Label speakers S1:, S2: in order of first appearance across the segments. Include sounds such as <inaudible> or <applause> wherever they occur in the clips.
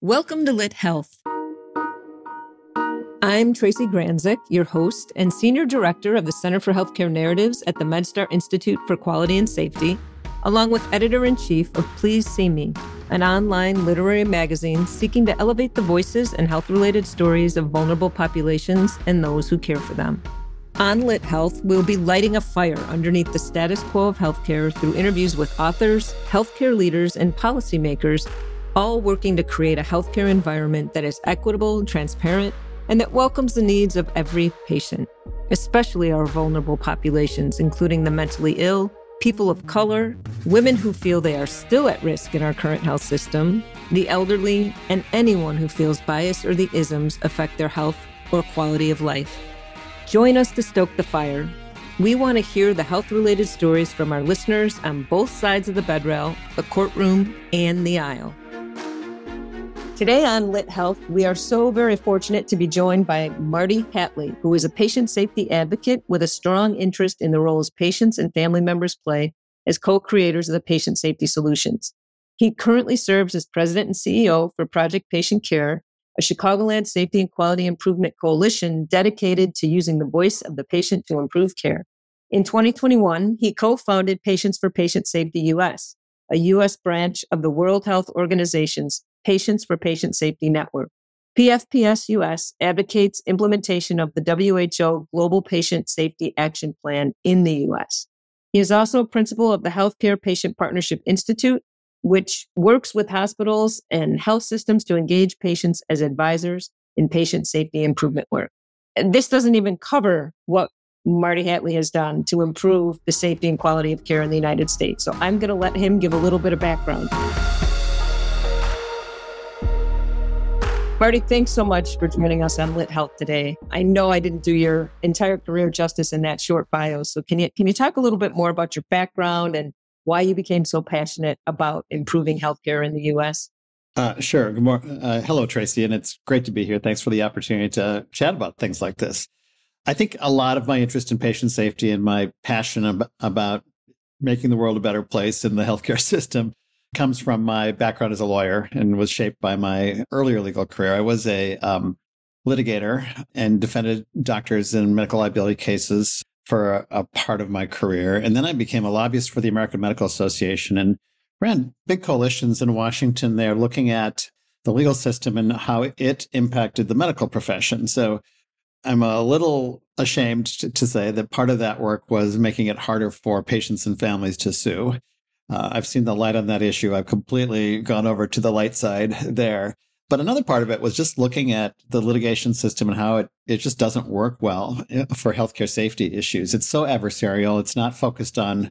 S1: Welcome to Lit Health. I'm Tracy Granzyk, your host and Senior Director of the Center for Healthcare Narratives at the MedStar Institute for Quality and Safety, along with Editor in Chief of Please See Me, an online literary magazine seeking to elevate the voices and health related stories of vulnerable populations and those who care for them. On Lit Health, we'll be lighting a fire underneath the status quo of healthcare through interviews with authors, healthcare leaders, and policymakers, all working to create a healthcare environment that is equitable, transparent, and that welcomes the needs of every patient, especially our vulnerable populations, including the mentally ill, people of color, women who feel they are still at risk in our current health system, the elderly, and anyone who feels bias or the isms affect their health or quality of life. Join us to stoke the fire. We want to hear the health related stories from our listeners on both sides of the bedrail, the courtroom, and the aisle. Today on Lit Health, we are so very fortunate to be joined by Marty Hatlie, who is a patient safety advocate with a strong interest in the roles patients and family members play as co creators of the patient safety solutions. He currently serves as president and CEO for Project Patient Care, a Chicagoland Safety and Quality Improvement Coalition dedicated to using the voice of the patient to improve care. In 2021, he co-founded Patients for Patient Safety US, a US branch of the World Health Organization's Patients for Patient Safety Network. PFPS US advocates implementation of the WHO Global Patient Safety Action Plan in the US. He is also a principal of the Healthcare Patient Partnership Institute which works with hospitals and health systems to engage patients as advisors in patient safety improvement work. And this doesn't even cover what Marty Hatlie has done to improve the safety and quality of care in the United States. So I'm going to let him give a little bit of background. Marty, thanks so much for joining us on Lit Health today. I know I didn't do your entire career justice in that short bio. So can you can you talk a little bit more about your background and why you became so passionate about improving healthcare in the U.S.
S2: Uh, sure. Good morning. Uh, hello, Tracy, and it's great to be here. Thanks for the opportunity to chat about things like this. I think a lot of my interest in patient safety and my passion ab- about making the world a better place in the healthcare <laughs> system comes from my background as a lawyer and was shaped by my earlier legal career. I was a um, litigator and defended doctors in medical liability cases for a, a, part of my career. And then I became a lobbyist for the American Medical Association and ran big coalitions in Washington there looking at the legal system and how it impacted the medical profession. So I'm a little ashamed to, to say that part of that work was making it harder for patients and families to sue. Uh, I've seen the light on that issue. I've completely gone over to the light side <laughs> there. But another part of it was just looking at the litigation system and how it, it just doesn't work well eh, for healthcare safety issues. It's so adversarial. It's not focused on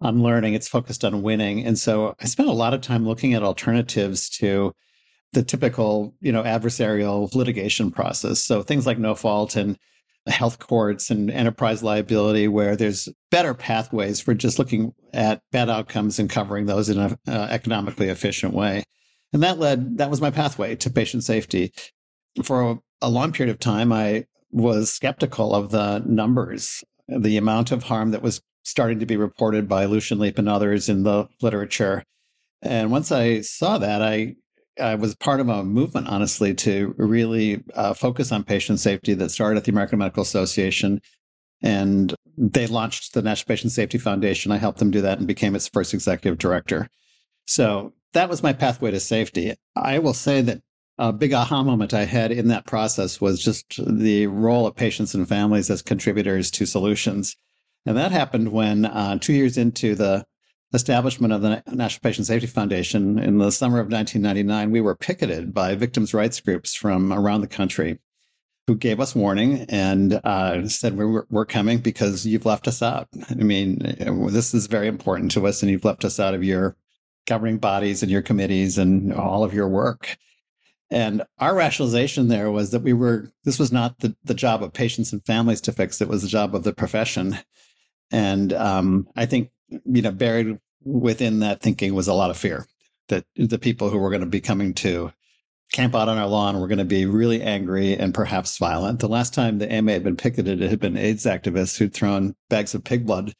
S2: on learning. It's focused on winning. And so I spent a lot of time looking at alternatives to the typical, you know, adversarial litigation process. So things like no fault and health courts and enterprise liability, where there's better pathways for just looking at bad outcomes and covering those in an uh, economically efficient way. And that led, that was my pathway to patient safety. For a, a long period of time, I was skeptical of the numbers, the amount of harm that was starting to be reported by Lucian Leape and others in the literature. And once I saw that, I I was part of a movement, honestly, to really uh, focus on patient safety that started at the American Medical Association. And they launched the National Patient Safety Foundation. I helped them do that and became its first executive director. So that was my pathway to safety. I will say that a big aha moment I had in that process was just the role of patients and families as contributors to solutions. And that happened when, uh, two years into the establishment of the National Patient Safety Foundation in the summer of 1999, we were picketed by victims' rights groups from around the country who gave us warning and uh, said, we're, we're coming because you've left us out. I mean, this is very important to us, and you've left us out of your governing bodies and your committees and all of your work. And our rationalization there was that we were, this was not the, the job of patients and families to fix, it was the job of the profession. And um, I think, you know, buried within that thinking was a lot of fear that the people who were going to be coming to camp out on our lawn were going to be really angry and perhaps violent. The last time the AMA had been picketed, it had been AIDS activists who'd thrown bags of pig blood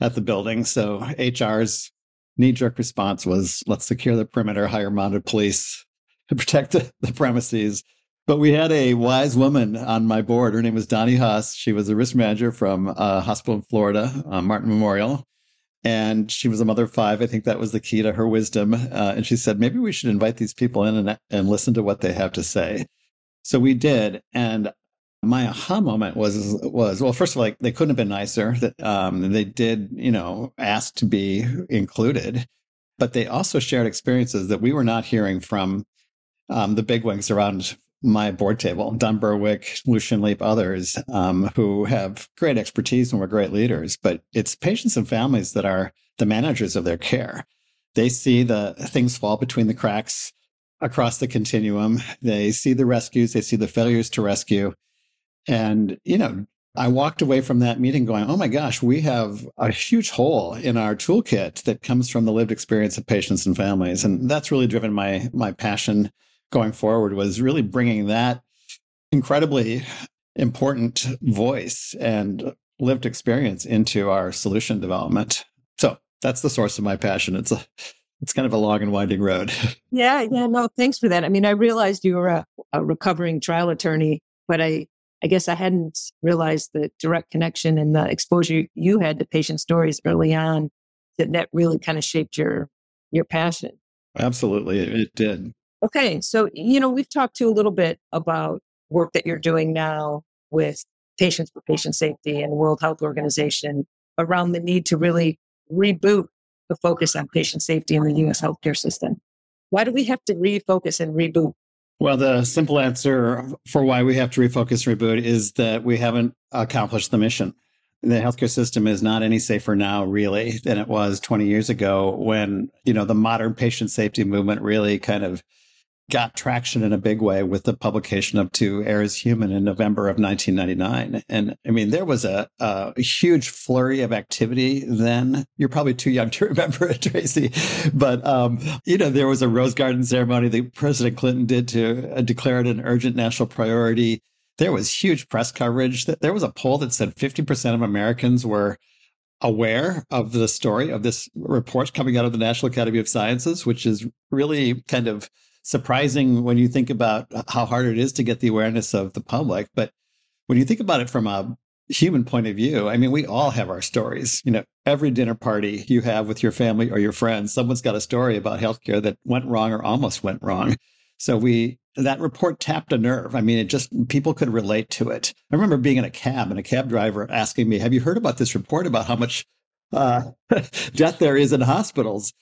S2: at the building. So HR's knee jerk response was let's secure the perimeter, hire mounted police, to protect the, the premises. But we had a wise woman on my board. Her name was Donnie Haas. She was a risk manager from a hospital in Florida, uh, Martin Memorial. And she was a mother of five. I think that was the key to her wisdom. Uh, and she said, maybe we should invite these people in and, and listen to what they have to say. So we did. And my aha moment was was well first of all like they couldn't have been nicer that um, they did you know ask to be included but they also shared experiences that we were not hearing from um, the bigwigs around my board table don berwick lucian leape others um, who have great expertise and were great leaders but it's patients and families that are the managers of their care. They see the things fall between the cracks across the continuum. They see the rescues they see the failures to rescue. And, you know, I walked away from that meeting going, oh my gosh, we have a huge hole in our toolkit that comes from the lived experience of patients and families. And that's really driven my my passion going forward was really bringing that incredibly important voice and lived experience into our solution development. So that's the source of my passion. It's a it's kind of a long and winding road. <laughs>
S1: Yeah, yeah, no, thanks for that. I mean, I realized you were a, a recovering trial attorney, but I I guess I hadn't realized the direct connection and the exposure you had to patient stories early on that that really kind of shaped your your passion.
S2: Absolutely, it did.
S1: Okay, so you know we've talked to a little bit about work that you're doing now with Patients for Patient Safety and World Health Organization around the need to really reboot the focus on patient safety in the U.S. healthcare system. Why do we have to refocus and reboot
S2: well, the simple answer for why we have to refocus and reboot is that we haven't accomplished the mission. The healthcare system is not any safer now, really, than it was 20 years ago when, you know, the modern patient safety movement really kind of got traction in a big way with the publication of To Err is Human in November of 1999. And I mean, there was a, a, huge flurry of activity then. You're probably too young to <laughs> remember it, Tracy. But, um, you know, there was a Rose Garden ceremony that President Clinton did to uh, declare it an urgent national priority. There was huge press coverage. There was a poll that said 50% of Americans were aware of the story of this report coming out of the National Academy of Sciences, which is really kind of surprising when you think about how hard it is to get the awareness of the public. But when you think about it from a human point of view, I mean, we all have our stories. You know, every dinner party you have with your family or your friends, someone's got a story about healthcare that went wrong or almost went wrong. So we that report tapped a nerve. I mean, it just people could relate to it. I remember being in a cab and a cab driver asking me, "Have you heard about this report about how much uh, <laughs> death there is in hospitals?"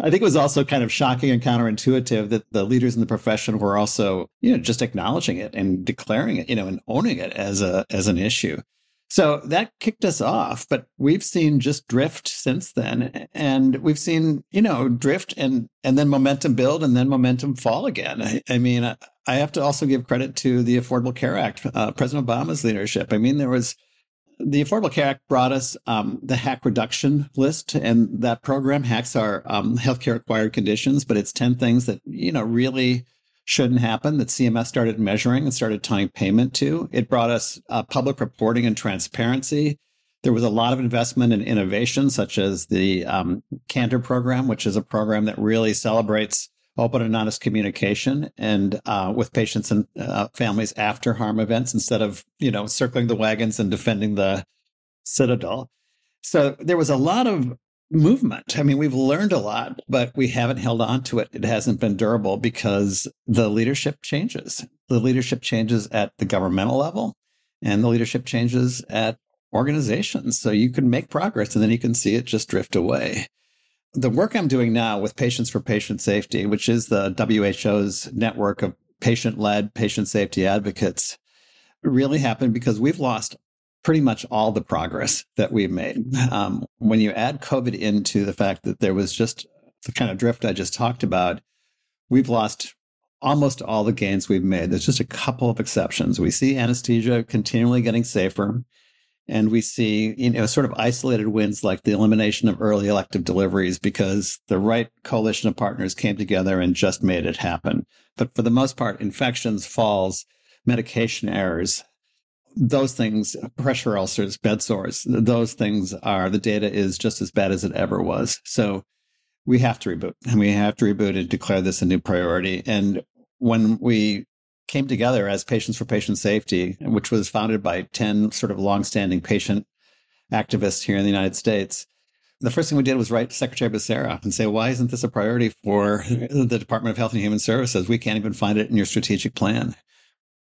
S2: I think it was also kind of shocking and counterintuitive that the leaders in the profession were also, you know, just acknowledging it and declaring it, you know, and owning it as a as an issue. So that kicked us off, but we've seen just drift since then, and we've seen, you know, drift and and then momentum build and then momentum fall again. I, I mean, I, have to also give credit to the Affordable Care Act, uh, President Obama's leadership. I mean, there was the Affordable Care Act brought us um, the HAC reduction list, and that program HACs are um, healthcare acquired conditions, but it's ten things that you know really shouldn't happen that CMS started measuring and started tying payment to. It brought us uh, public reporting and transparency. There was a lot of investment in innovation, such as the um, Candor program, which is a program that really celebrates open and honest communication and uh, with patients and uh, families after harm events instead of you know circling the wagons and defending the citadel. So there was a lot of movement. I mean we've learned a lot but we haven't held on to it. It hasn't been durable because the leadership changes. The leadership changes at the governmental level and the leadership changes at organizations. So you can make progress and then you can see it just drift away the work I'm doing now with Patients for Patient Safety, which is the WHO's network of patient led patient safety advocates, really happened because we've lost pretty much all the progress that we've made. Um, when you add COVID into the fact that there was just the kind of drift I just talked about, we've lost almost all the gains we've made. There's just a couple of exceptions. We see anesthesia continually getting safer. And we see, you know, sort of isolated wins like the elimination of early elective deliveries because the right coalition of partners came together and just made it happen. But for the most part, infections, falls, medication errors, those things, pressure ulcers, bed sores, those things are the data is just as bad as it ever was. So we have to reboot and we have to reboot and declare this a new priority. And when we came together as Patients for Patient Safety, which was founded by 10 sort of longstanding patient activists here in the United States, the first thing we did was write Secretary Becerra and say, why isn't this a priority for the Department of Health and Human Services? We can't even find it in your strategic plan.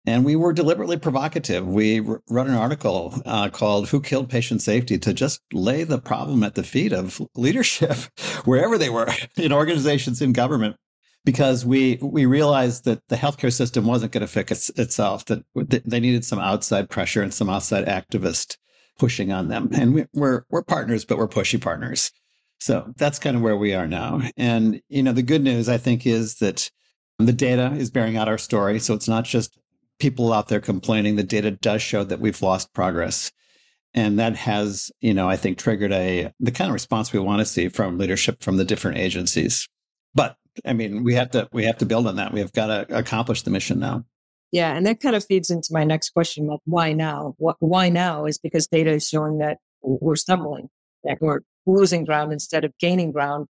S2: And we were deliberately provocative. We wrote an article uh, called Who Killed Patient Safety to just lay the problem at the feet of leadership, <laughs> wherever they were, <laughs> in organizations, in government, because we, we realized that the healthcare system wasn't going to fix itself, that they needed some outside pressure and some outside activist pushing on them. And we, we're, we're partners, but we're pushy partners. So that's kind of where we are now. And, you know, the good news, I think, is that the data is bearing out our story. So it's not just people out there complaining. The data does show that we've lost progress. And that has, you know, I think triggered a the kind of response we want to see from leadership from the different agencies. I mean, we have to we have to build on that. We have got to accomplish the mission now.
S1: Yeah, and that kind of feeds into my next question: like, why now? What, why now? Is because data is showing that we're stumbling, that we're losing ground instead of gaining ground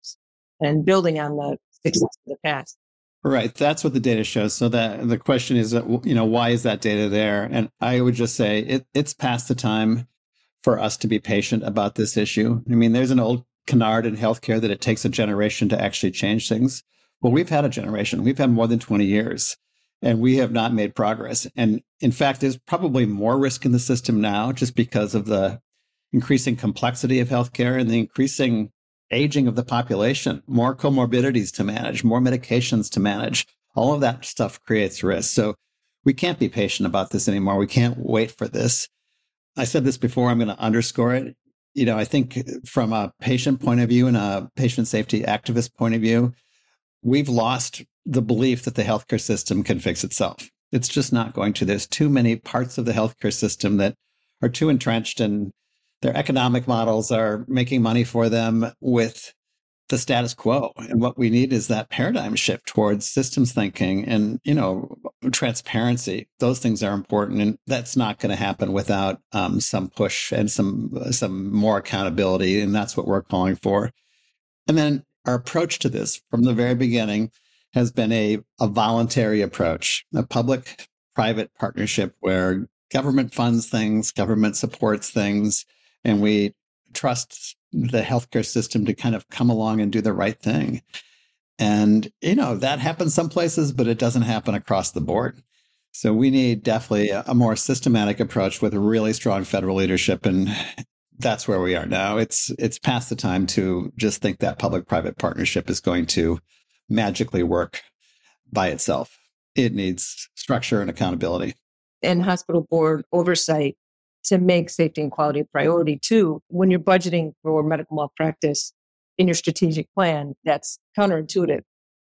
S1: and building on the success of the past.
S2: Right, that's what the data shows. So that the question is, uh, you know, why is that data there? And I would just say it, it's past the time for us to be patient about this issue. I mean, there's an old canard in healthcare that it takes a generation to actually change things. Well, we've had a generation. We've had more than 20 years and we have not made progress. And in fact, there's probably more risk in the system now just because of the increasing complexity of healthcare and the increasing aging of the population, more comorbidities to manage, more medications to manage. All of that stuff creates risk. So we can't be patient about this anymore. We can't wait for this. I said this before, I'm going to underscore it. You know, I think from a patient point of view and a patient safety activist point of view, we've lost the belief that the healthcare system can fix itself. It's just not going to. There's too many parts of the healthcare system that are too entrenched and their economic models are making money for them with the status quo. And what we need is that paradigm shift towards systems thinking and, you know, transparency. Those things are important. And that's not going to happen without um, some push and some, some more accountability. And that's what we're calling for. And then our approach to this from the very beginning has been a, a voluntary approach, a public private partnership where government funds things, government supports things, and we trust the healthcare system to kind of come along and do the right thing. And, you know, that happens some places, but it doesn't happen across the board. So we need definitely a, a more systematic approach with really strong federal leadership. And that's where we are now. It's it's past the time to just think that public-private partnership is going to magically work by itself. It needs structure and accountability.
S1: And hospital board oversight to make safety and quality a priority too. When you're budgeting for medical malpractice in your strategic plan, that's counterintuitive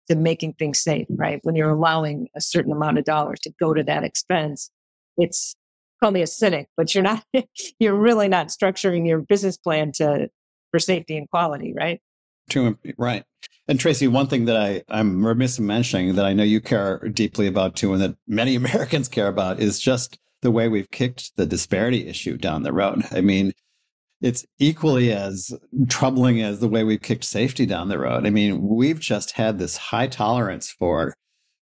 S1: to making things safe, right? When you're allowing a certain amount of dollars to go to that expense, it's call me a cynic, but you're not, <laughs> you're really not structuring your business plan to, for safety and quality, right?
S2: True, right. And Tracy, one thing that I, I'm remiss in mentioning that I know you care deeply about too, and that many <laughs> Americans care about is just the way we've kicked the disparity issue down the road. I mean, it's equally as troubling as the way we've kicked safety down the road. I mean, we've just had this high tolerance for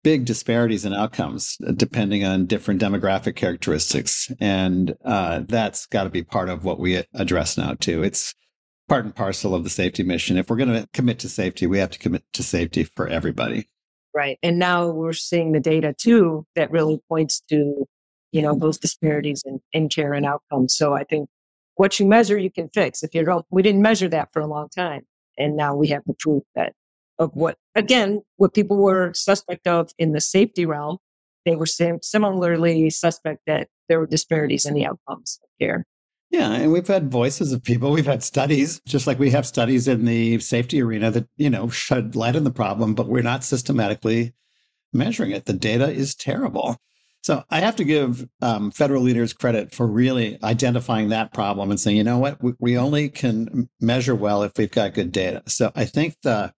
S2: big disparities in outcomes uh, depending on different demographic characteristics. And uh, that's got to be part of what we address now, too. It's part and parcel of the safety mission. If we're going to commit to safety, we have to commit to safety for everybody.
S1: Right. And now we're seeing the data, too, that really points to you know, those disparities in, in care and outcomes. So I think what you measure, you can fix. If you don't, we didn't measure that for a long time. And now we have the proof that of what, again, what people were suspect of in the safety realm, they were sim- similarly suspect that there were disparities in the outcomes of care.
S2: Yeah, and we've had voices of people. We've had studies, just like we have studies in the safety arena that, you know, shed light on the problem, but we're not systematically measuring it. The data is terrible. So I have to give um, federal leaders credit for really identifying that problem and saying, you know what, we, we, only can measure well if we've got good data. So I think the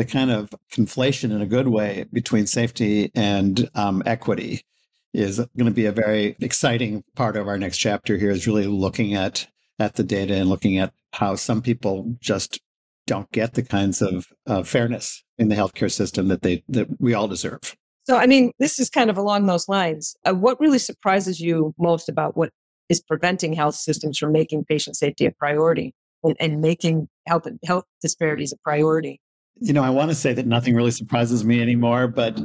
S2: the kind of conflation in a good way between safety and um, equity is going to be a very exciting part of our next chapter. Here is really looking at at the data and looking at how some people just don't get the kinds of uh, fairness in the healthcare system that they that we all deserve.
S1: So, I mean, this is kind of along those lines. Uh, what really surprises you most about what is preventing health systems from making patient safety a priority and, and making health, health disparities a priority?
S2: You know, I want to say that nothing really surprises me anymore, but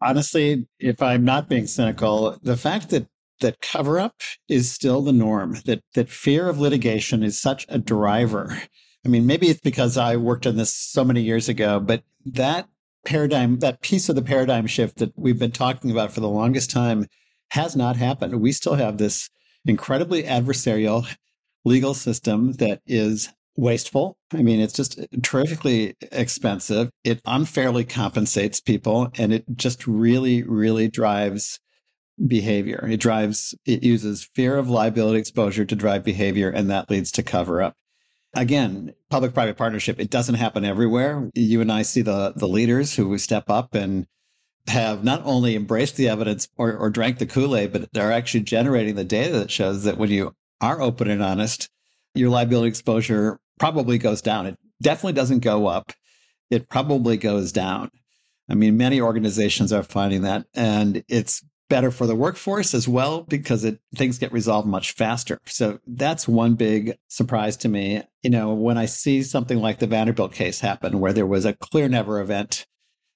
S2: honestly, if I'm not being cynical, the fact that that cover up is still the norm, that that fear of litigation is such a driver. I mean, maybe it's because I worked on this so many years ago, but that paradigm, that piece of the paradigm shift that we've been talking about for the longest time has not happened. We still have this incredibly adversarial legal system that is wasteful. I mean, it's just terrifically expensive. It unfairly compensates people and it just really, really drives behavior. It drives, it uses fear of liability exposure to drive behavior, and that leads to cover up. Again, public private partnership, it doesn't happen everywhere. You and I see the, the leaders who step up and have not only embraced the evidence or, or drank the Kool Aid, but they're actually generating the data that shows that when you are open and honest, your liability exposure probably goes down. It definitely doesn't go up. It probably goes down. I mean, many organizations are finding that, and it's better for the workforce as well because it things get resolved much faster. So that's one big surprise to me. You know, when I see something like the Vanderbilt case happen where there was a clear never event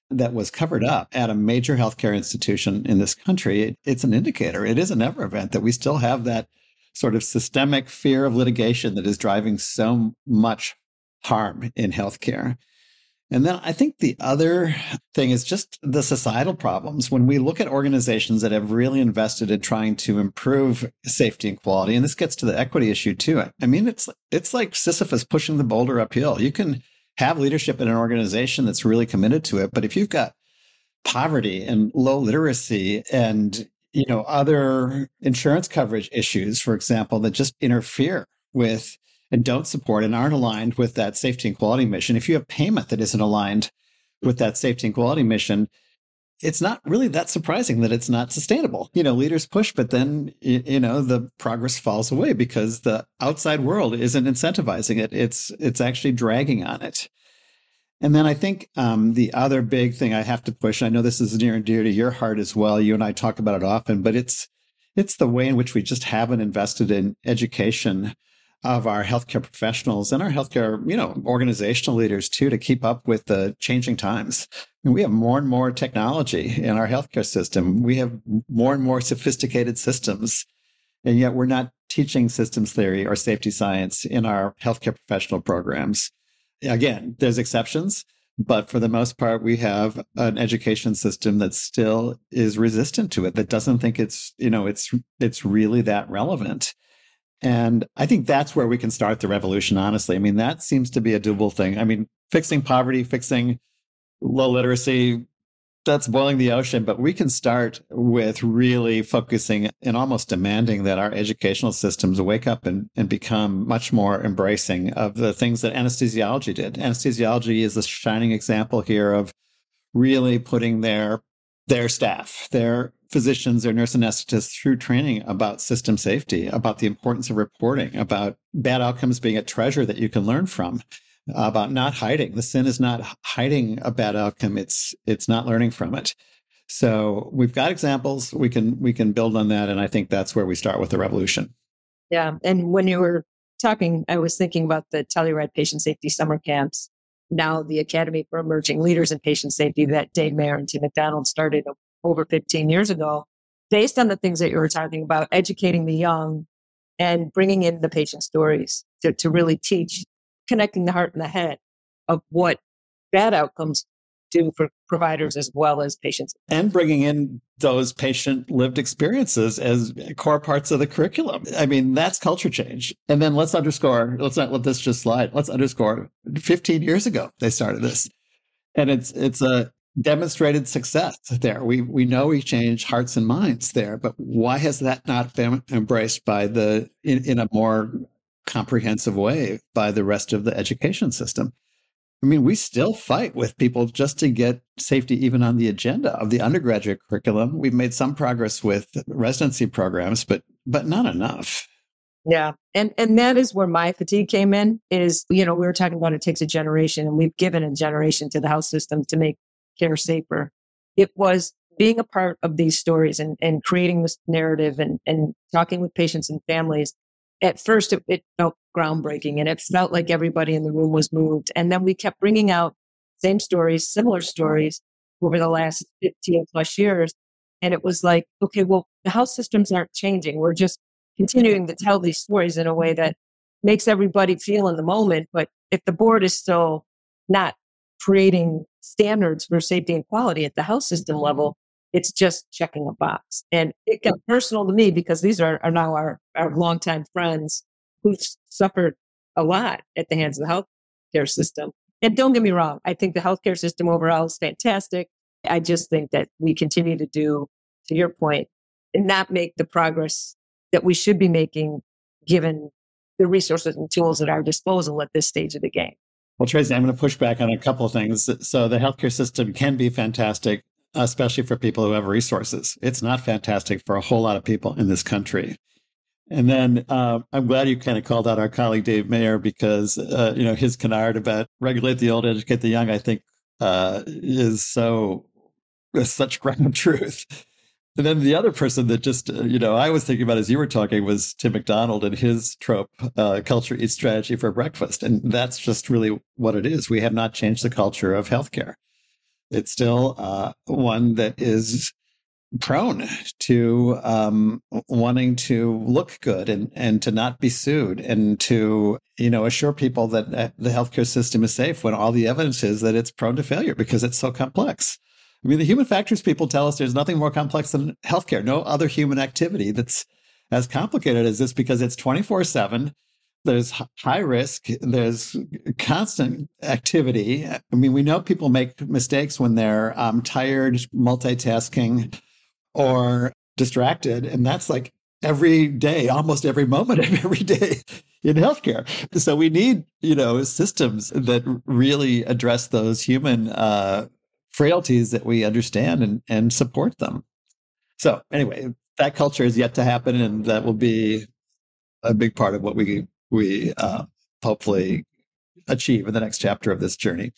S2: that was covered up at a major healthcare institution in this country, it, it's an indicator. It is a never event that we still have that sort of systemic fear of litigation that is driving so much harm in healthcare. And then I think the other thing is just the societal problems. When we look at organizations that have really invested in trying to improve safety and quality, and this gets to the equity issue too. I mean, it's it's like Sisyphus pushing the boulder uphill. You can have leadership in an organization that's really committed to it, but if you've got poverty and low literacy and you know other insurance coverage issues, for example, that just interfere with and don't support and aren't aligned with that safety and quality mission, if you have payment that isn't aligned with that safety and quality mission, it's not really that surprising that it's not sustainable. You know, leaders push, but then, you know, the progress falls away because the outside world isn't incentivizing it. It's, it's actually dragging on it. And then I think um, the other big thing I have to push, I know this is near and dear to your heart as well. You and I talk about it often, but it's, it's the way in which we just haven't invested in education of our healthcare professionals and our healthcare, you know, organizational leaders too, to keep up with the changing times. And we have more and more technology in our healthcare system. We have more and more sophisticated systems. And yet we're not teaching systems theory or safety science in our healthcare professional programs. Again, there's exceptions, but for the most part, we have an education system that still is resistant to it, that doesn't think it's, you know, it's, it's really that relevant. And I think that's where we can start the revolution, honestly. I mean, that seems to be a doable thing. I mean, fixing poverty, fixing low literacy, that's boiling the ocean, but we can start with really focusing and almost demanding that our educational systems wake up and, and become much more embracing of the things that anesthesiology did. Anesthesiology is a shining example here of really putting their their staff, their physicians their nurse anesthetists through training about system safety, about the importance of reporting, about bad outcomes being a treasure that you can learn from, about not hiding. The sin is not hiding a bad outcome. It's it's not learning from it. So we've got examples. We can we can build on that, and I think that's where we start with the revolution.
S1: Yeah, and when you were talking, I was thinking about the Telluride patient safety summer camps. Now the Academy for Emerging Leaders in Patient Safety that Dave Mayer and Tim McDonald started over 15 years ago, based on the things that you were talking about, educating the young and bringing in the patient stories to, to really teach, connecting the heart and the head of what bad outcomes do for providers as well as patients.
S2: And bringing in those patient lived experiences as core parts of the curriculum. I mean, that's culture change. And then let's underscore, let's not let this just slide. Let's underscore 15 years ago, they started this. And it's, it's a, demonstrated success there. We we know we changed hearts and minds there, but why has that not been embraced by the in, in a more comprehensive way by the rest of the education system? I mean, we still fight with people just to get safety even on the agenda of the undergraduate curriculum. We've made some progress with residency programs, but but not enough.
S1: Yeah. And and that is where my fatigue came in is, you know, we were talking about it takes a generation and we've given a generation to the health system to make care safer. It was being a part of these stories and, and creating this narrative and, and talking with patients and families, at first it, it felt groundbreaking and it felt like everybody in the room was moved. And then we kept bringing out same stories, similar stories over the last 15 plus years. And it was like, okay, well, the house systems aren't changing. We're just continuing to tell these stories in a way that makes everybody feel in the moment. But if the board is still not creating standards for safety and quality at the house system level, it's just checking a box. And it got personal to me because these are, are now our, our longtime friends who've suffered a lot at the hands of the healthcare system. And don't get me wrong, I think the healthcare system overall is fantastic. I just think that we continue to do, to your point, and not make the progress that we should be making given the resources and tools at our disposal at this stage of the game.
S2: Well, Tracy, I'm going to push back on a couple of things. So the healthcare system can be fantastic, especially for people who have resources. It's not fantastic for a whole lot of people in this country. And then uh, I'm glad you kind of called out our colleague Dave Mayer because uh, you know his canard about regulate the old, educate the young. I think uh, is so is such <laughs> ground truth. And then the other person that just, uh, you know, I was thinking about as you were talking was Tim McDonald and his trope, uh, culture eats strategy for breakfast. And that's just really what it is. We have not changed the culture of healthcare. It's still uh, one that is prone to um, wanting to look good and, and to not be sued and to, you know, assure people that the healthcare system is safe when all the evidence is that it's prone to failure because it's so complex. I mean, the human factors people tell us there's nothing more complex than healthcare. No other human activity that's as complicated as this because it's 24 7. There's high risk. There's constant activity. I mean, we know people make mistakes when they're um, tired, multitasking, or distracted. And that's like every day, almost every moment of every day in healthcare. So we need, you know, systems that really address those human uh, frailties that we understand and, and support them. So anyway, that culture is yet to happen, and that will be a big part of what we we uh, hopefully achieve in the next chapter of this journey.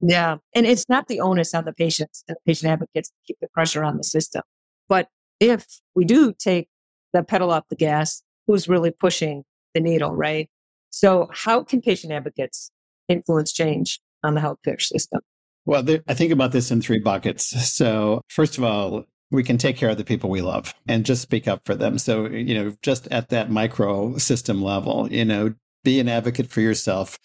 S1: Yeah, and it's not the onus on the patients and the patient advocates to keep the pressure on the system. But if we do take the pedal off the gas, who's really pushing the needle, right? So, how can patient advocates influence change on the healthcare system?
S2: Well, there, I think about this in three buckets. So, first of all, we can take care of the people we love and just speak up for them. So, you know, just at that micro system level, you know, be an advocate for yourself.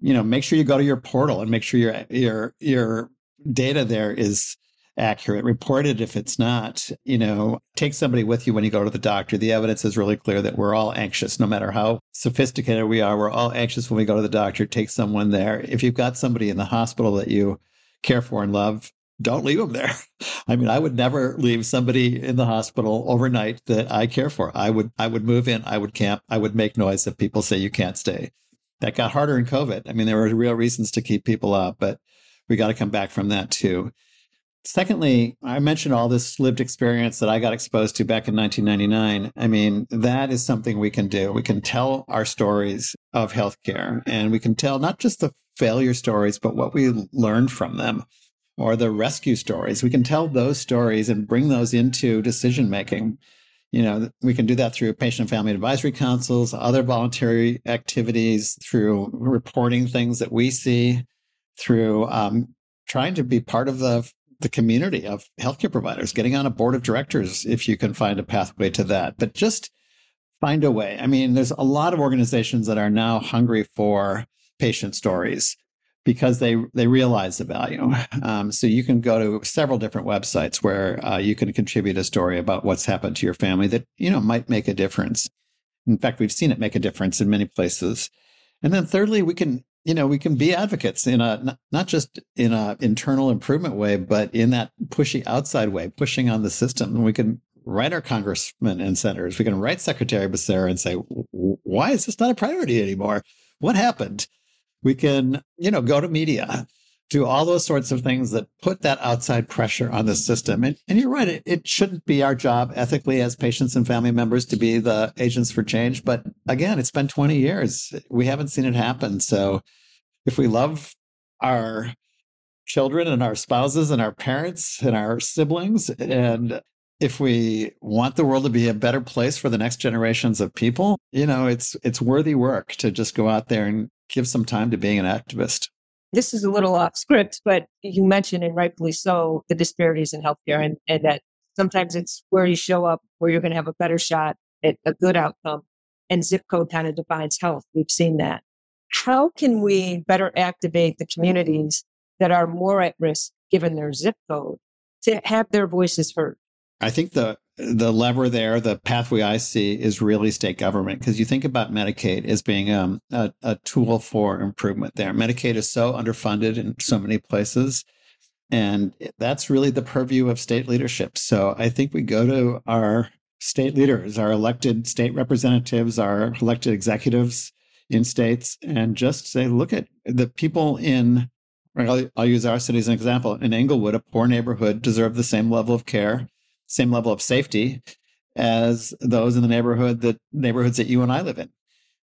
S2: You know, make sure you go to your portal and make sure your your your data there is accurate. Report it if it's not. You know, take somebody with you when you go to the doctor. The evidence is really clear that we're all anxious, no matter how sophisticated we are. We're all anxious when we go to the doctor. Take someone there. If you've got somebody in the hospital that you care for and love, don't leave them there. <laughs> I mean, I would never leave somebody in the hospital overnight that I care for. I would, I would move in, I would camp, I would make noise if people say you can't stay. That got harder in COVID. I mean, there were real reasons to keep people up, but we got to come back from that too. Secondly, I mentioned all this lived experience that I got exposed to back in 1999. I mean, that is something we can do. We can tell our stories of healthcare and we can tell not just the failure stories, but what we learned from them or the rescue stories. We can tell those stories and bring those into decision making. You know, we can do that through patient and family advisory councils, other voluntary activities, through reporting things that we see, through um, trying to be part of the the community of healthcare providers, getting on a board of directors if you can find a pathway to that. But just find a way. I mean, there's a lot of organizations that are now hungry for patient stories because they they realize the value. Um, so you can go to several different websites where uh, you can contribute a story about what's happened to your family that you know might make a difference. In fact, we've seen it make a difference in many places. And then thirdly, we can you know we can be advocates in a not just in a internal improvement way, but in that pushy outside way, pushing on the system. We can write our congressmen and senators. We can write Secretary Becerra and say, why is this not a priority anymore? What happened? We can, you know, go to media, do all those sorts of things that put that outside pressure on the system. And, and you're right, it, it shouldn't be our job ethically as patients and family members to be the agents for change. But again, it's been 20 years. We haven't seen it happen. So if we love our children and our spouses and our parents and our siblings. And if we want the world to be a better place for the next generations of people, you know, it's it's worthy work to just go out there and give some time to being an activist.
S1: This is a little off script, but you mentioned, and rightfully so, the disparities in healthcare and, and that sometimes it's where you show up where you're going to have a better shot at a good outcome. And zip code kind of defines health. We've seen that. How can we better activate the communities that are more at risk given their zip code to have their voices heard?
S2: I think the the lever there, the pathway I see is really state government because you think about Medicaid as being um, a, a tool for improvement there. Medicaid is so underfunded in so many places. And that's really the purview of state leadership. So I think we go to our state leaders, our elected state representatives, our elected executives in states, and just say, look at the people in, I'll, I'll use our city as an example. In Englewood, a poor neighborhood deserve the same level of care same level of safety as those in the neighborhood that neighborhoods that you and I live in,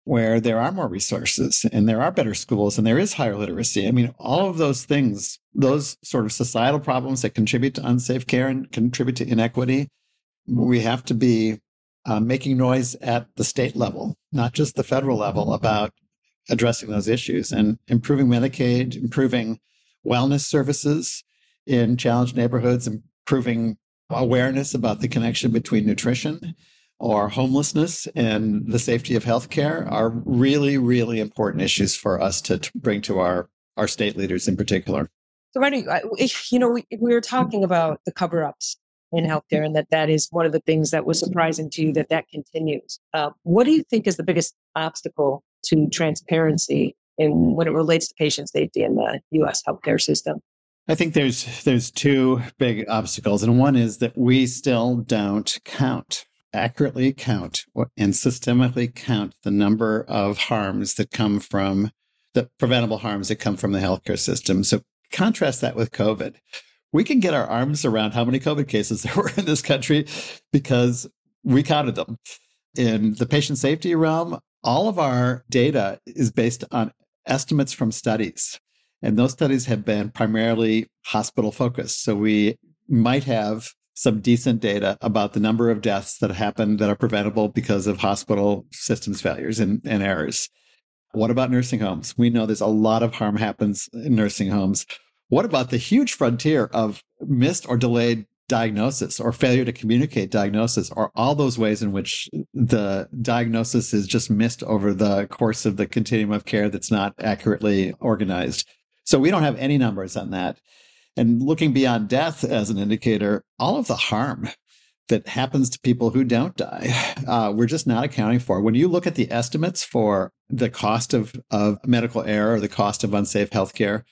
S2: where there are more resources and there are better schools and there is higher literacy. I mean, all of those things, those sort of societal problems that contribute to unsafe care and contribute to inequity, we have to be uh, making noise at the state level, not just the federal level, about addressing those issues and improving Medicaid, improving wellness services in challenged neighborhoods, improving awareness about the connection between nutrition or homelessness and the safety of healthcare are really, really important issues for us to, bring to our, our state leaders in particular.
S1: So, Marty, you know, we, we were talking about the cover ups in healthcare and that that is one of the things that was surprising to you that that continues. Uh, what do you think is the biggest obstacle to transparency in when it relates to patient safety in the U.S. healthcare system?
S2: I think there's there's two big obstacles, and one is that we still don't count accurately count and systemically count the number of harms that come from the preventable harms that come from the healthcare system. So contrast that with COVID. We can get our arms around how many COVID cases <laughs> there were in this country because we counted them. In the patient safety realm, all of our data is based on estimates from studies. And those studies have been primarily hospital focused. So we might have some decent data about the number of deaths that happen that are preventable because of hospital systems failures and, and errors. What about nursing homes? We know there's a lot of harm happens in nursing homes. What about the huge frontier of missed or delayed diagnosis or failure to communicate diagnosis or all those ways in which the diagnosis is just missed over the course of the continuum of care that's not accurately organized? So we don't have any numbers on that. And looking beyond death as an indicator, all of the harm that happens to people who don't die, uh, we're just not accounting for. When you look at the estimates for the cost of, of medical error, or the cost of unsafe healthcare,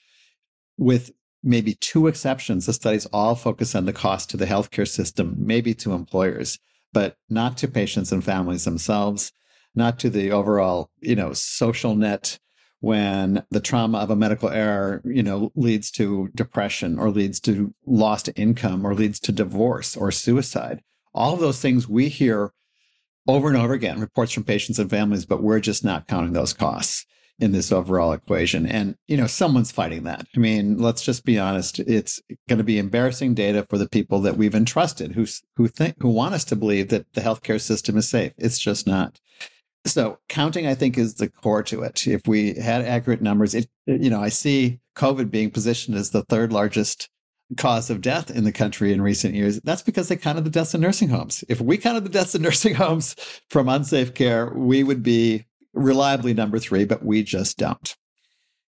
S2: with maybe two exceptions, the studies all focus on the cost to the healthcare system, maybe to employers, but not to patients and families themselves, not to the overall, you know, social net when the trauma of a medical error, you know, leads to depression or leads to lost income or leads to divorce or suicide. All of those things we hear over and over again, reports from patients and families, but we're just not counting those costs in this overall equation. And, you know, someone's fighting that. I mean, let's just be honest. It's going to be embarrassing data for the people that we've entrusted who, who think, who want us to believe that the healthcare system is safe. It's just not. So counting, I think, is the core to it. If we had accurate numbers, it, you know, I see COVID being positioned as the third largest cause of death in the country in recent years. That's because they counted the deaths in nursing homes. If we counted the deaths in nursing <laughs> homes from unsafe care, we would be reliably number three, but we just don't.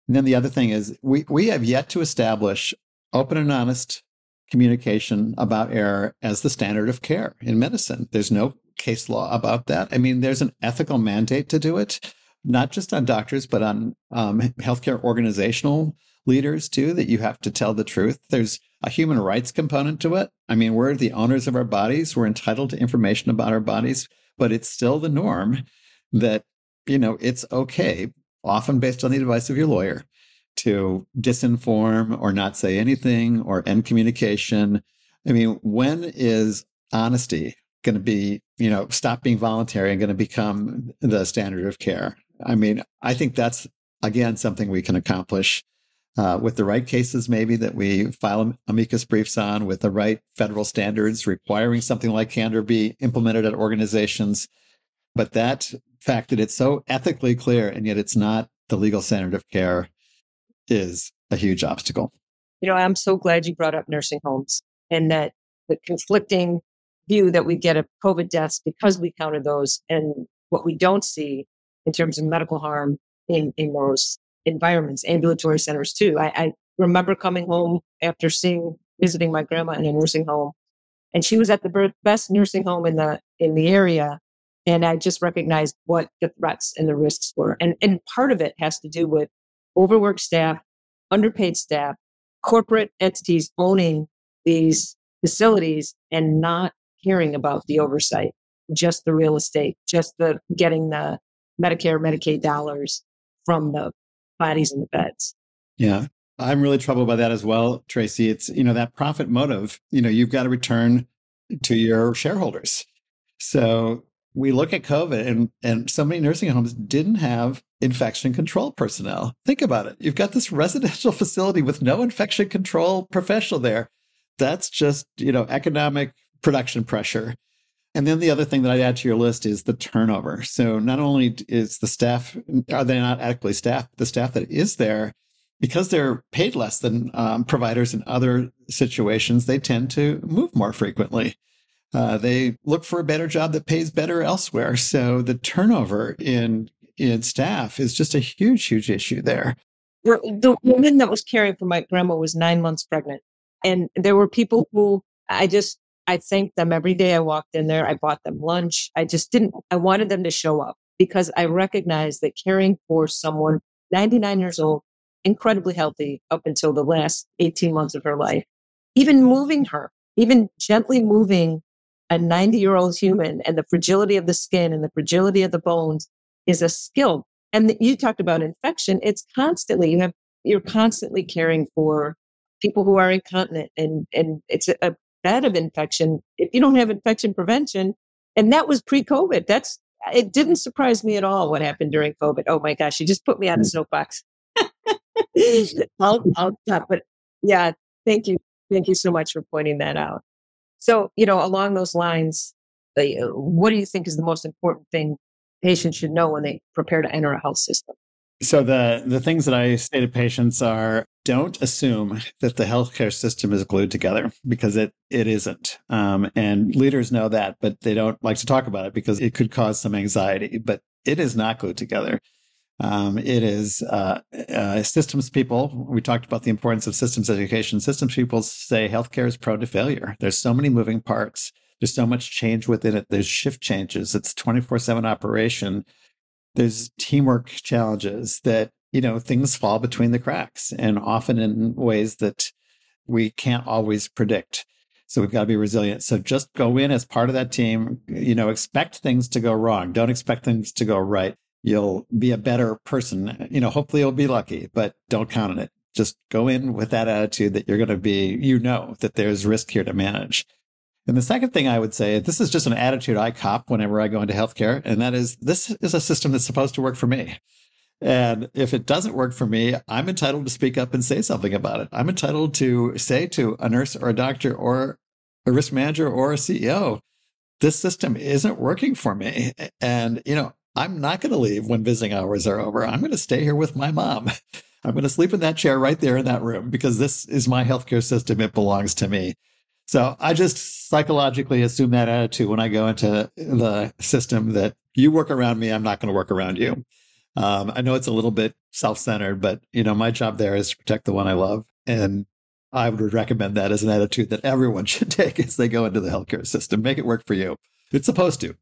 S2: And then the other thing is we, we have yet to establish open and honest communication about error as the standard of care in medicine. There's no case law about that. I mean, there's an ethical mandate to do it, not just on doctors, but on um, healthcare organizational leaders too, that you have to tell the truth. There's a human rights component to it. I mean, we're the owners of our bodies, we're entitled to information about our bodies, but it's still the norm that, you know, it's okay, often based on the advice of your lawyer, to disinform or not say anything or end communication. I mean, when is honesty going to be, you know, stop being voluntary and going to become the standard of care. I mean, I think that's again something we can accomplish uh, with the right cases, maybe that we file amicus briefs on, with the right federal standards requiring something like candor be implemented at organizations. But that fact that it's so ethically clear and yet it's not the legal standard of care is a huge obstacle.
S1: You know, I'm so glad you brought up nursing homes and that the conflicting view that we get of COVID deaths because mm-hmm. we counted those and what we don't see in terms of medical harm in, in those environments, ambulatory centers too. I, I remember coming home after seeing, visiting my grandma in a nursing home and she was at the best nursing home in the, in the area. And I just recognized what the threats and the risks were. And, and part of it has to do with overworked staff, underpaid staff, corporate entities owning these facilities and not caring about the oversight, just the real estate, just the getting the Medicare, Medicaid dollars from the bodies in the beds.
S2: Yeah. I'm really troubled by that as well, Tracy. It's, you know, that profit motive, you know, you've got to return to your shareholders. So we look at COVID and, and so many nursing homes didn't have infection control personnel. Think about it. You've got this <laughs> residential facility with no infection control professional there. That's just, you know, economic production pressure. And then the other thing that I'd add to your list is the turnover. So not only is the staff, are they not adequately staffed? The staff that is there, because they're paid less than um, providers in other situations, they tend to move more frequently. Uh, they look for a better job that pays better elsewhere. So the turnover in in staff is just a huge, huge issue there.
S1: The woman that was caring for my grandma was nine months pregnant, and there were people who I just I thanked them every day I walked in there. I bought them lunch. I just didn't, I wanted them to show up because I recognized that caring for someone 99 years old, incredibly healthy up until the last 18 months of her life, even moving her, even gently moving a 90 year old human and the fragility of the skin and the fragility of the bones is a skill. And you talked about infection. It's constantly, you have, you're constantly caring for people who are incontinent and, and it's a, bed of infection if you don't have infection prevention. And that was pre COVID. That's, it didn't surprise me at all what happened during COVID. Oh my gosh, you just put me on a mm. soapbox. <laughs> I'll, I'll stop. But yeah, thank you. Thank you so much for pointing that out. So, you know, along those lines, uh, what do you think is the most important thing patients should know when they prepare to enter a health system?
S2: So the the things that I say to patients are don't assume that the healthcare system is glued together because it it isn't. Um, and leaders know that, but they don't like to talk about it because it could cause some anxiety. But it is not glued together. Um, it is uh, uh, systems people. We talked about the importance of systems education. Systems people say healthcare is prone to failure. There's so many moving parts. There's so much change within it. There's shift changes. It's 24 7 operation there's teamwork challenges that you know things fall between the cracks and often in ways that we can't always predict. So we've got to be resilient. So just go in as part of that team you know expect things to go wrong. Don't expect things to go right. You'll be a better person. You know hopefully you'll be lucky but don't count on it. Just go in with that attitude that you're going to be you know that there's risk here to manage and the second thing I would say, this is just an attitude I cop whenever I go into healthcare, and that is this is a system that's supposed to work for me. And if it doesn't work for me, I'm entitled to speak up and say something about it. I'm entitled to say to a nurse or a doctor or a risk manager or a CEO, this system isn't working for me. And, you know, I'm not going to leave when visiting hours are over. I'm going to stay here with my mom. <laughs> I'm going to sleep in that chair right there in that room because this is my healthcare system. It belongs to me. So I just psychologically assume that attitude when I go into the system that you work around me, I'm not going to work around you. Um, I know it's a little bit self-centered, but you know, my job there is to protect the one I love. And I would recommend that as an attitude that everyone <laughs> should take as they go into the healthcare system. Make it work for you. It's supposed to.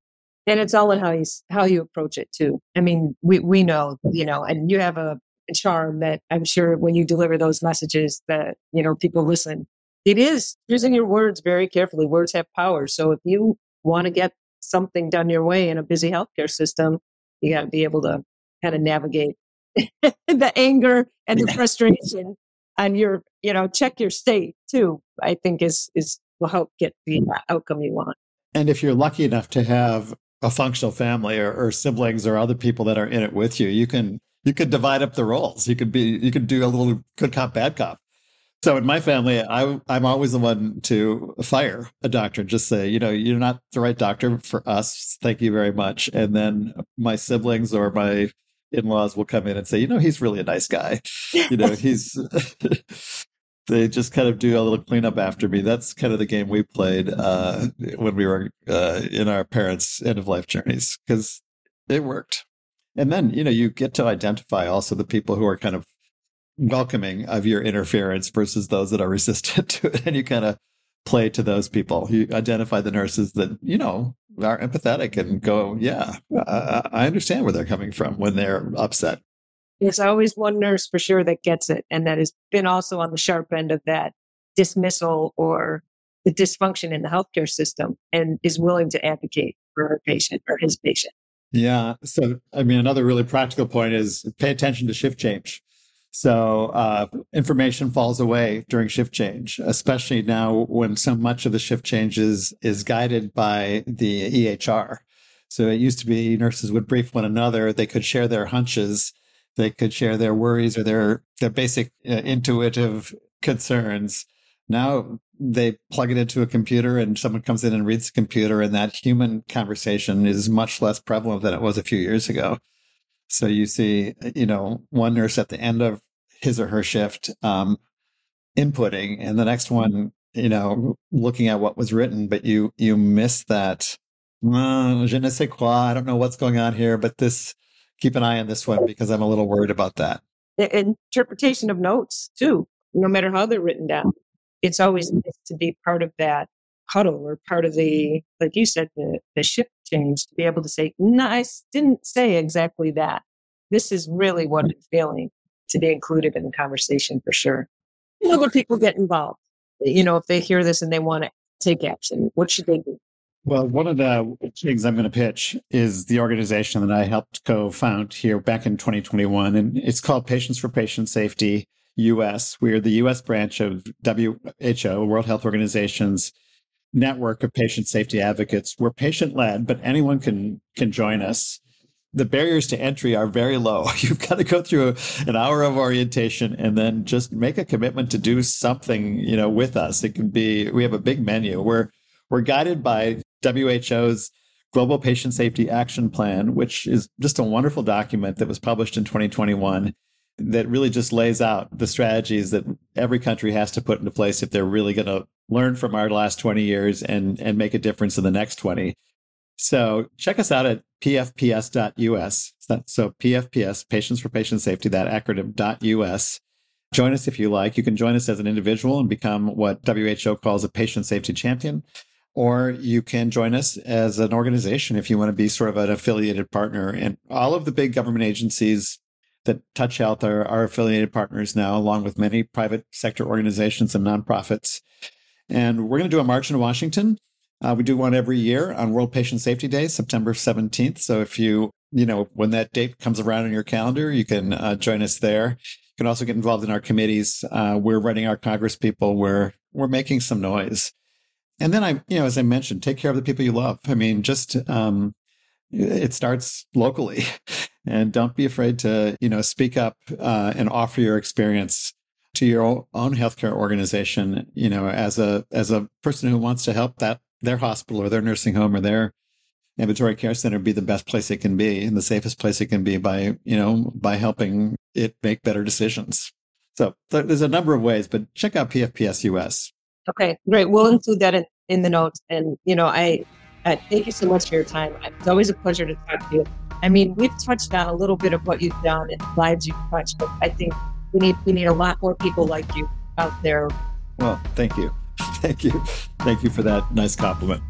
S1: And it's all in how you how you approach it too. I mean, we we know, you know, and you have a charm that I'm sure when you deliver those messages that, you know, people listen it is using your words very carefully. Words have power. So if you want to get something done your way in a busy healthcare system, you got to be able to kind of navigate <laughs> the anger and the frustration and your, you know, check your state too, I think is, is will help get the mm. outcome you want.
S2: And if you're lucky enough to have a functional family or, or siblings or other people that are in it with you, you can you could divide up the roles. You could be you could do a little good cop, bad cop. So in my family, I, I'm always the one to fire a doctor and just say, you know, you're not the right doctor for us. Thank you very much. And then my siblings or my in-laws will come in and say, you know, he's really a nice guy. <laughs> You know, he's <laughs> they just kind of do a little cleanup after me. That's kind of the game we played uh, when we were uh, in our parents' end of life journeys because it worked. And then, you know, you get to identify also the people who are kind of welcoming of your interference versus those that are <laughs> resistant to it. And you kind of play to those people. You identify the nurses that, you know, are empathetic and go, yeah, I understand where they're coming from when they're upset.
S1: There's always one nurse for sure that gets it and that has been also on the sharp end of that dismissal or the dysfunction in the healthcare system and is willing to advocate for her patient or his patient.
S2: Yeah. So, I mean, another really practical point is pay attention to shift change. So, uh, information falls away during shift change, especially now when so much of the shift change is, is guided by the EHR. So, it used to be nurses would brief one another, they could share their hunches they could share their worries or their their basic uh, intuitive concerns. Now they plug it into a computer and someone comes in and reads the computer and that human conversation is much less prevalent than it was a few years ago. So you see, you know, one nurse at the end of his or her shift um, inputting and the next one, you know, looking at what was written, but you you miss that uh, je ne sais quoi. I don't know what's going on here, but this keep an eye on this one because I'm a little worried about that.
S1: Interpretation of notes too, no matter how they're written down. It's always nice to be part of that huddle or part of mm-hmm. the, like you said, the, the shift change to be able to say, no, I didn't say exactly that. This is really what mm-hmm. I'm feeling to be included in the conversation for sure. You know, when people get involved, you know, if they hear this and they want to take action, what should they do?
S2: Well, one of the things I'm going to pitch is the organization that I helped co found here back in 2021. And it's called Patients for Patient Safety US. We are the US branch of WHO, World Health Organization's network of patient safety advocates. We're patient led, but anyone can, can join us. The barriers to entry are very low. <laughs> You've got to go through an hour of orientation and then just make a commitment to do something, you know, with us. It can be, we have a big menu. We're, we're guided by WHO's Global Patient Safety Action Plan, which is just a wonderful document that was published in 2021 that really just lays out the strategies that every country has to put into place if they're really going to learn from our last 20 years and, and make a difference in the next 20. So check us out at pfps.us. So PFPS, Patients for Patient Safety, that acronym .us. Join us if you like. You can join us as an individual and become what WHO calls a patient safety champion or you can join us as an organization if you want to be sort of an affiliated partner. And all of the big government agencies that touch health are, are affiliated partners now, along with many private sector organizations and nonprofits. And we're going to do a march in Washington. Uh, we do one every year on World Patient Safety Day, September 17th. So if you, you know, when that date comes around in your calendar, you can uh, join us there. You can also get involved in our committees. Uh, we're running our Congress people. We're we're making some noise and then I, you know, as I mentioned, take care of the people you love. I mean, just um, it starts locally, <laughs> and don't be afraid to, you know, speak up uh, and offer your experience to your own healthcare organization. You know, as a as a person who wants to help that their hospital or their nursing home or their ambulatory care center be the best place it can be and the safest place it can be by you know by helping it make better decisions. So there's a number of ways, but check out PFPS US.
S1: Okay, great. We'll include that in, in the notes. And, you know, I, thank you so much for your time. It's always a pleasure to talk to you. I mean, we've touched on a little bit of what you've done and lives you've touched, but I think we need we need a lot more people like you out there.
S2: Well, thank you. <laughs> Thank you. Thank you for that nice compliment.